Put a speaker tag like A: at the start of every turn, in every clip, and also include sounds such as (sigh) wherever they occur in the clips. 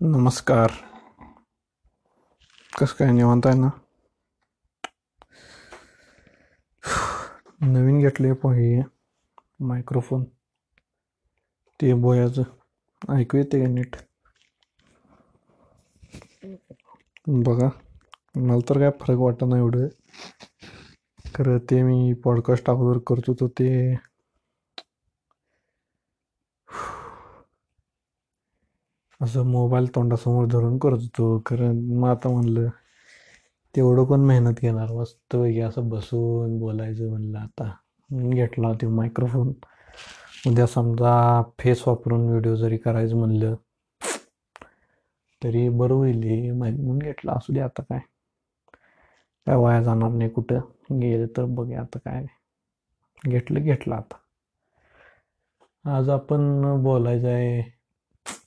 A: नमस्कार कसं काय निवांत आहे ना नवीन घेतले हे मायक्रोफोन ते बोयाचं ऐकू येते का नीट बघा मला तर काय फरक वाटत नाही एवढं खरं ते मी पॉडकास्ट अगोदर करत होतो ते असं मोबाईल तोंडासमोर धरून करत. होतो मग आता म्हणलं तेवढं कोण मेहनत घेणार. मस्त असं बसून बोलायचं म्हणलं आता. म्हणून घेतला ते मायक्रोफोन उद्या समजा फेस वापरून व्हिडिओ जरी करायचं म्हणलं तरी बरं होईल हे. माहिती म्हणून घेतलं. असू दे आता काय. काय वाया जाणार नाही कुठं. गेलं तर बघूया आता काय. घेतलं घेतलं आता. आज आपण बोलायचं आहे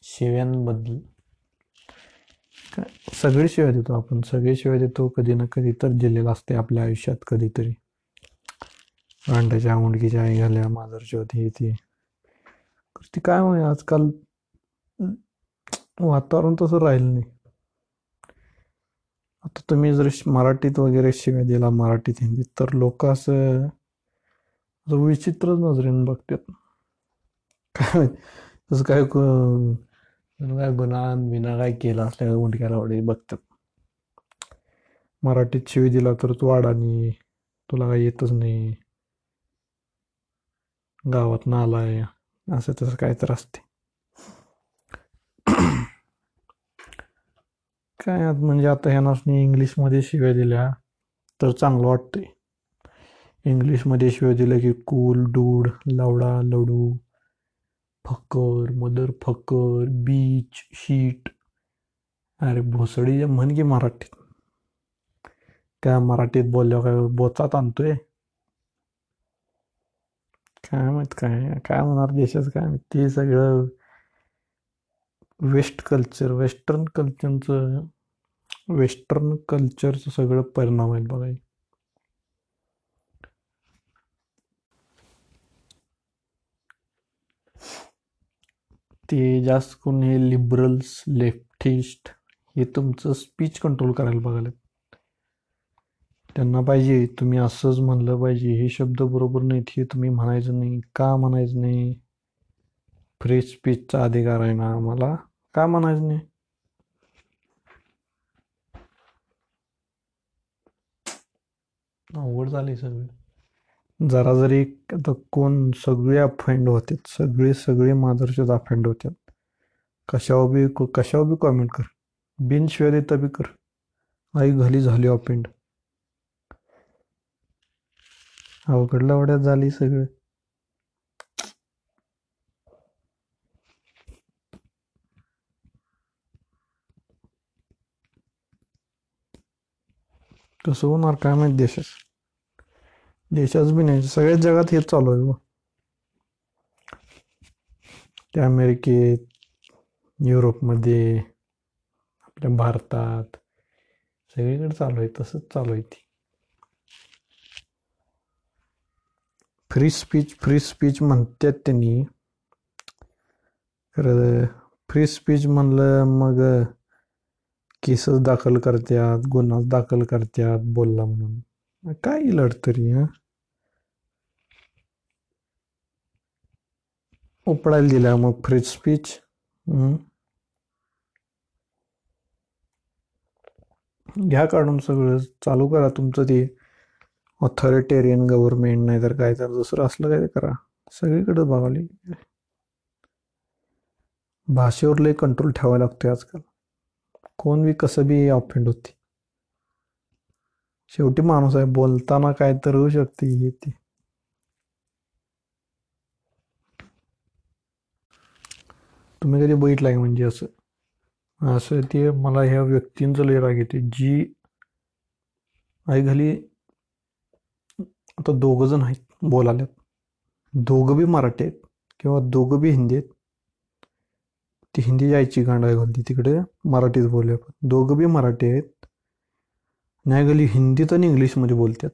A: शेव्यांबद्दल? काय? सगळे शेव्या देतो आपण. सगळे शेव्या देतो कधी ना कधी तर दिलेलं असते आपल्या आयुष्यात कधीतरी. अंड्याच्या मुंडकीच्या आई घाल्या माजरची होती ती ती काय म्हणजे आजकाल वातावरण तसं राहिलं नाही. आता तुम्ही जर मराठीत वगैरे शिव्या दिला मराठीत हिंदीत तर लोक असं असं विचित्रच नजरेनं बघतात. काय तसं काय काय गुन्हा विना काय केला असल्या मुंडक्याला आवडे बघतात मराठीत शिवी दिला तर तू अडाणी तुला काय येतच नाही. गावात आहे असं तसं काय तर असते. काय म्हणजे आता ह्यानासनी इंग्लिशमध्ये शिव्या दिल्या तर चांगलं वाटतंय. इंग्लिशमध्ये शिव्या दिल्या की कूल डूड लवडा लडू. Fucker mother fucker bitch shit अरे भोसडी म्हण की मराठीत. काय मराठीत बोलल्यावर काय? बोचात आणतोय. काय माहीत काय काय होणार देशाचं काय माहीत? ते सगळं वेस्ट कल्चर वेस्टर्न कल्चरचं वेस्टर्न कल्चरचं सगळं परिणाम आहेत बघा. ते जास्त करून हे लिबरल्स लेफ्टिस्ट हे तुमचं स्पीच कंट्रोल करायला बघायला त्यांना पाहिजे तुम्ही असंच म्हणलं पाहिजे हे शब्द बरोबर नाहीत हे तुम्ही म्हणायचं नाही का म्हणायचं नाही? फ्री स्पीचचा अधिकार आहे ना आम्हाला का म्हणायचं नाही? अवघड झाले सगळं. जरा जरी आता कोण सगळे अफेंड होते सगळे सगळे मादरचेच अफेंड होतात कशावर बी कशावर बी कॉमेंट कर. बिनशिवाय देता बी कर. आई घाली झाली अफेंड अवघडला वड्यात झाली सगळे. कसं होणार काय माहीत देशात? देशाच बी नाही. सगळ्याच जगात हेच चालू आहे बुवा. त्या अमेरिकेत युरोपमध्ये आपल्या भारतात सगळीकडे चालू आहे. तसंच चालू आहे ती. फ्री स्पीच फ्री स्पीच म्हणतात त्यांनी. खरं फ्री स्पीच म्हणलं मग केसच दाखल करतात गुन्हा दाखल करतात बोलला म्हणून. काय लढतरी हां? उपडायला दिल्या मग फ्री स्पीच घ्या काढून सगळं चालू करा तुमचं ते ऑथॉरिटेरियन गव्हर्नमेंट नाही तर काय तर दुसरं असलं काय ते करा. सगळीकडे बघाली भाषेवर लय कंट्रोल ठेवायला लागतोय आजकाल. कोण बी कसं बी ऑफेंड होती. शेवटी माणूस आहे बोलताना काय तर होऊ शकते हे ते. तुम्ही कधी बघितलं आहे म्हणजे असं? असं ते मला ह्या व्यक्तींचं लय राग येते जी आई घाली आता दोघं जण आहेत बोलाल्यात दोघं बी मराठी आहेत किंवा दोघं बी हिंदी आहेत. ती हिंदी जायची गांडा घालती तिकडे मराठीत बोलूया पण दोघं बी मराठी आहेत. नाही घाली हिंदीत आणि इंग्लिशमध्ये बोलतात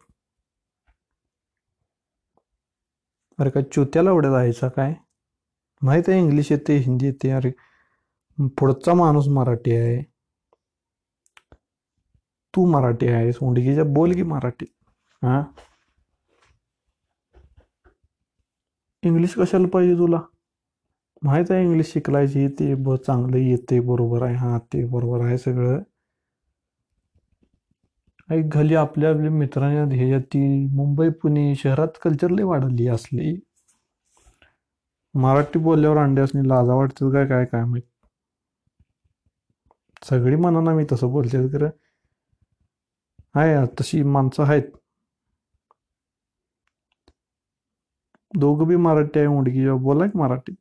A: अरे काय चुत्याला एवढ्या जायचा काय? माहीत आहे इंग्लिश येते हिंदी येते. अरे पुढचा माणूस मराठी आहे. तू मराठी आहेस उंडगीच्या बोल की मराठी. हा? इंग्लिश कशाला पाहिजे तुला? माहीत आहे इंग्लिश शिकलायची ते ब चांगलं येते बरोबर आहे. हा ते बरोबर आहे सगळं. ऐक घाली आपल्या आपल्या मित्रांनी ह्याच्यात ती मुंबई पुणे शहरात कल्चर वाढली असली. मराठी बोलल्यावर अंड्यासनी लाजा वाटतं काय काय काय माहीत? सगळी म्हणा मी तसं बोलते खरं. आहे यार, तशी माणसं आहेत. दोघं बी मराठी आहे उंडकी जेव्हा बोला की मराठी.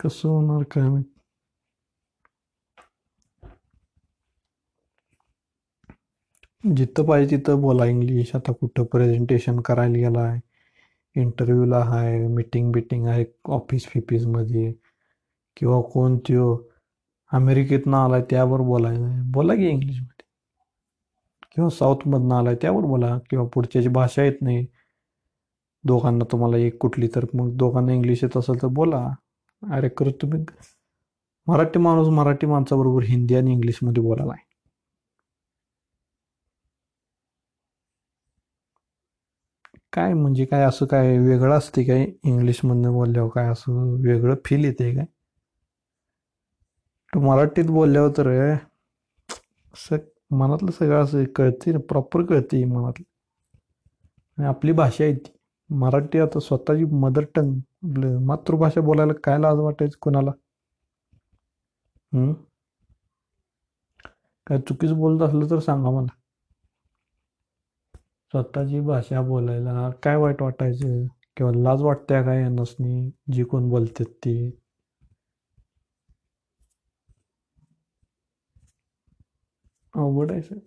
A: कसं होणार काय माहीत? जिथं पाहिजे तिथं बोला इंग्लिश आता कुठं प्रेझेंटेशन करायला गेला आहे इंटरव्ह्यूला आहे मीटिंग बिटिंग आहे ऑफिस फिफिसमध्ये किंवा कोण त्यो अमेरिकेतनं आलाय त्यावर बोलायचं बोला की इंग्लिशमध्ये किंवा साऊथमधनं आलाय त्यावर बोला. किंवा पुढच्याची भाषा येत नाही. दोघांना तुम्हाला एक कुठली तर मग दोघांना इंग्लिश येत असेल तर बोला. अरे कर तुम्ही मराठी माणूस मराठी माणसाबरोबर हिंदी आणि इंग्लिशमध्ये बोलायला आहे काय म्हणजे काय असं काय वेगळं असते काय? इंग्लिशमधनं बोलल्यावर काय असं वेगळं फील येते काय? तू मराठीत बोलल्यावर तर स मनातलं सगळं असं कळते ना प्रॉपर कळते मनातलं. आणि आपली भाषा आहे ती. मराठी आता स्वतःची मदर टंग आपलं मातृभाषा बोलायला काय लाज वाटायचं कोणाला? काय चुकीचं बोलत असलं तर सांगा मला. स्वतःची भाषा बोलायला काय वाईट वाटायचं? किंवा लाज वाटते काय यांनासनी जी कोण बोलतात ती. अवघड आहे सर.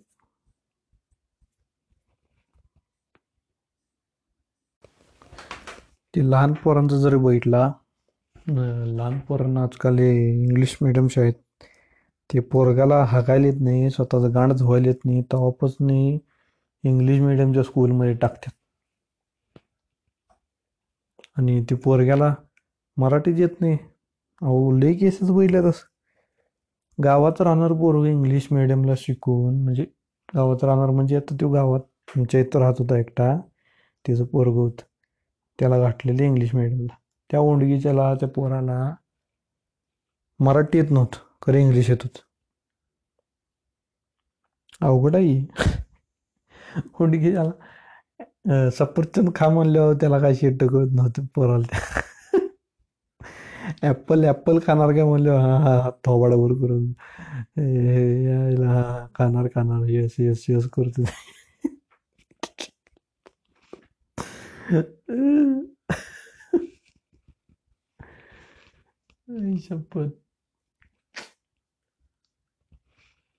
A: ते लहान पोरांचं जरी बघितला लहान पोरांना आजकाल इंग्लिश मिडियम शाळेत ते पोरगाला हाकायला येत नाही स्वतःचं गाणं धुवायला येत नाही तेव्हापासून इंग्लिश मिडियमच्या स्कूलमध्ये टाकतात. आणि ते पोरग्याला मराठीच येत नाही. अहो लई केसेस बघितल्या तसं गावात राहणार पोरग इंग्लिश मिडियमला शिकून म्हणजे गावात राहणार म्हणजे आता तो गावात आमच्या इथं राहत होता एकटा. तिचं पोरग होतं. त्याला घातलेलं इंग्लिश मिडियमला त्या ओंडगीच्याला त्या पोराला मराठी येत नव्हतं. खरं इंग्लिश येत होतं. अवघड आहे. ही. ओंडगीच्याला अं, सफरचंद खा म्हणल्यावर त्याला काय शेट कळत नव्हतं पोराला त्या ॲपल ॲपल खाणार काय म्हणल्यावर हा हा हा थोबाडावर करून हे, हे, यायला हा हा, खाणार खाणार यस यस यस करतो आई शपथ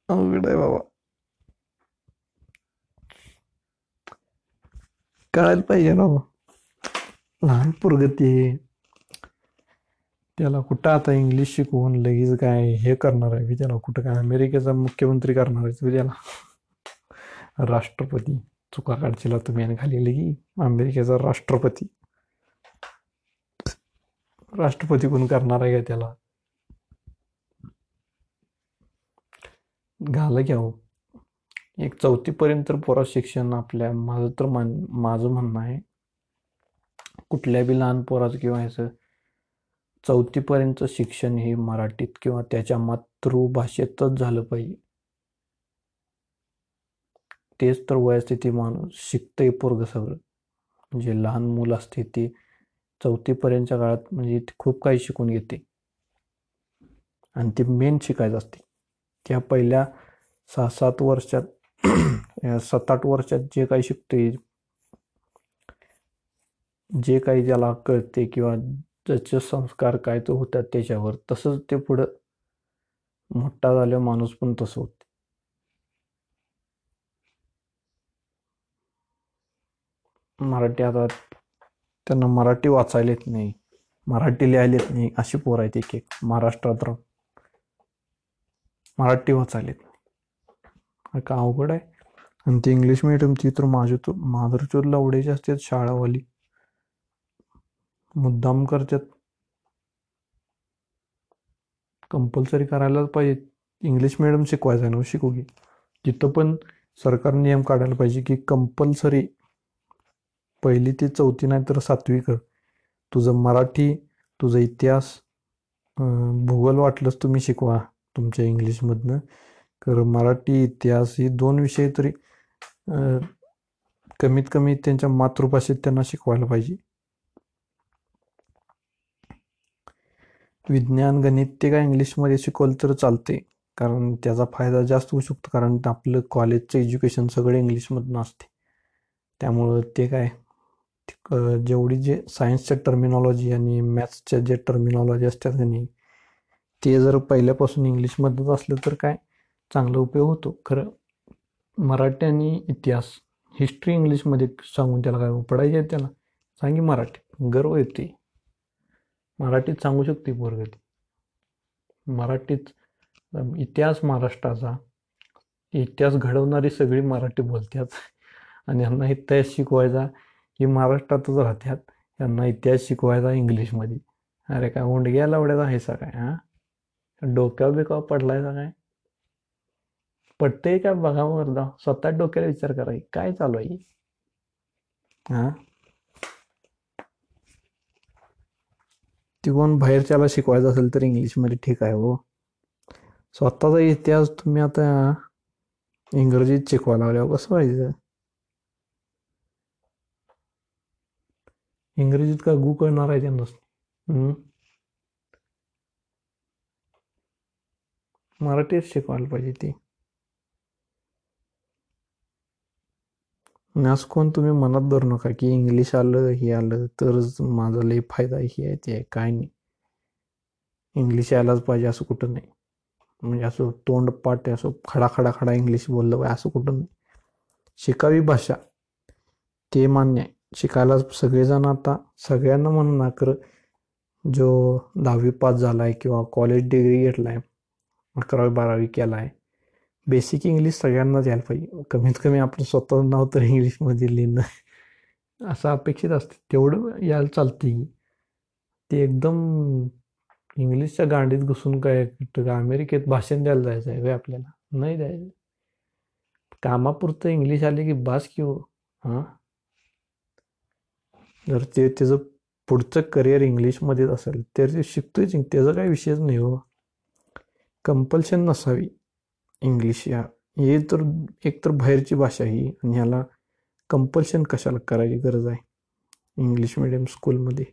A: अवघड आहे बाबा कळायला पाहिजे ना हो. लहान लहान ते. त्याला कुठं आता इंग्लिश शिकवून लगेच काय हे करणार आहे बी त्याला कुठं काय अमेरिकेचा मुख्यमंत्री करणार आहे बी त्याला. राष्ट्रपती. चुका काढशीला तुम्ही आणि खाली लगी. अमेरिकेचा राष्ट्रपती. राष्ट्रपती कोण करणार आहे का त्याला? घाला घ्या हो. एक चौथीपर्यंत तर पोरा शिक्षण आपल्या माझं तर मान माझं म्हणणं आहे कुठल्या बी लहान पोराचं किंवा ह्याचं चौथीपर्यंत शिक्षण हे मराठीत किंवा त्याच्या मातृभाषेतच झालं पाहिजे. तेच तर वयस्थिती माणूस शिकतंय पोरग सगळं. म्हणजे लहान मुलं असते ते चौथीपर्यंतच्या काळात म्हणजे खूप काही शिकून घेते. आणि ते मेन शिकायचं असते. त्या पहिल्या सहा सात वर्षात (clears throat) सात आठ वर्षात जे काही शिकते जे काही ज्याला कळते किंवा त्याचे संस्कार काय तो होतात त्याच्यावर तसंच ते पुढं मोठा झाल्या माणूस पण तसं होते मराठी आता त्यांना मराठी वाचायला येत नाही मराठी लिहायला येत नाही अशी पोरं आहेत एक एक महाराष्ट्रात राहून. मराठी वाचायला येत नाही. का अवघड आहे? आणि ती इंग्लिश मिडियमची तर माझ्या तर माधुरचोर लवड्याची असतात शाळावाली. मुद्दाम करतात. कंपल्सरी करायलाच पाहिजे. इंग्लिश मिडियम शिकवायचं आहे ना शिकू की. तिथं पण सरकार नियम काढायला पाहिजे की कंपल्सरी पहिली ते चौथी नाही तर सातवी कर. तुझं मराठी तुझा इतिहास भूगोल वाटलंच तुम्ही शिकवा तुमच्या इंग्लिशमधनं कारण मराठी इतिहास ही दोन विषय तरी कमीत कमी त्यांच्या मातृभाषेत त्यांना शिकवायला पाहिजे. विज्ञान गणित ते काय इंग्लिशमध्ये शिकवलं तर चालते कारण त्याचा फायदा जास्त होऊ शकतो कारण आपलं कॉलेजचं एज्युकेशन सगळं इंग्लिशमधून असते. त्यामुळं ते काय जेवढी जे सायन्सच्या टर्मिनॉलॉजी आणि मॅथ्सच्या जे टर्मिनॉलॉजी असतात त्यांनी ते जर पहिल्यापासून इंग्लिशमधूनच असलं तर काय चांगला उपयोग होतो. खरं मराठी आणि इतिहास हिस्ट्री इंग्लिशमध्ये सांगून त्याला काय पडायचे आहे त्याला? सांगी मराठी. गर्व येते. मराठीत सांगू शकते पोरगती मराठीत इतिहास महाराष्ट्राचा. इतिहास घडवणारी सगळी मराठी बोलतात आणि यांना इतिहास शिकवायचा ही महाराष्ट्रातच राहतात यांना इतिहास शिकवायचा इंग्लिशमध्ये अरे काय ओंडग्या लावड्याचा आहे काय हां? डोक्यावर बिकावर पडलायचा काय? पटतंय का बघा वरदा स्वतः डोक्याला विचार करा काय चालू आहे हा? ती कोण बाहेरच्याला शिकवायचं असेल तर इंग्लिशमध्ये ठीक आहे हो. स्वतःचा इतिहास तुम्ही आता इंग्रजीत शिकवायला लागल्यावर हो. कसं पाहिजे? इंग्रजीत का गु कळणार आहे त्यांना. मराठीत शिकवायला पाहिजे ती. असं कोण तुम्ही मनात धरू नका की इंग्लिश आलं हे आलं तरच माझा लई फायदा हे आहे ते आहे काय नाही. इंग्लिश यायलाच पाहिजे असं कुठं नाही. म्हणजे असं तोंड पाट असं खडा खडा खडा इंग्लिश बोललं पाहिजे असं कुठं नाही. शिकावी भाषा ते मान्य आहे. शिकायला सगळेजण आता सगळ्यांना म्हणून ना जो दहावी पास झाला आहे किंवा कॉलेज डिग्री घेतला आहे अकरावी बारावी केला आहे बेसिक इंग्लिश सगळ्यांनाच यायला पाहिजे. कमीत कमी आपण स्वतः नाव तर इंग्लिशमध्ये लिहिणं. असं अपेक्षित असते. तेवढं यायला चालते ते एकदम इंग्लिशच्या गांडीत घुसून काय अमेरिकेत भाषण द्यायला जायचं आहे आपल्याला? नाही द्यायचं कामापुरतं इंग्लिश आले की बास की हो. हां? जर ते त्याचं पुढचं करिअर इंग्लिशमध्येच असेल तर ते शिकतोय त्याचा काही विषयच नाही हो. कंपल्शन नसावी. इंग्लिश या हे तर एकतर बाहेरची भाषा ही आणि ह्याला कंपल्शन कशाला करायची गरज आहे? इंग्लिश मिडियम स्कूलमध्ये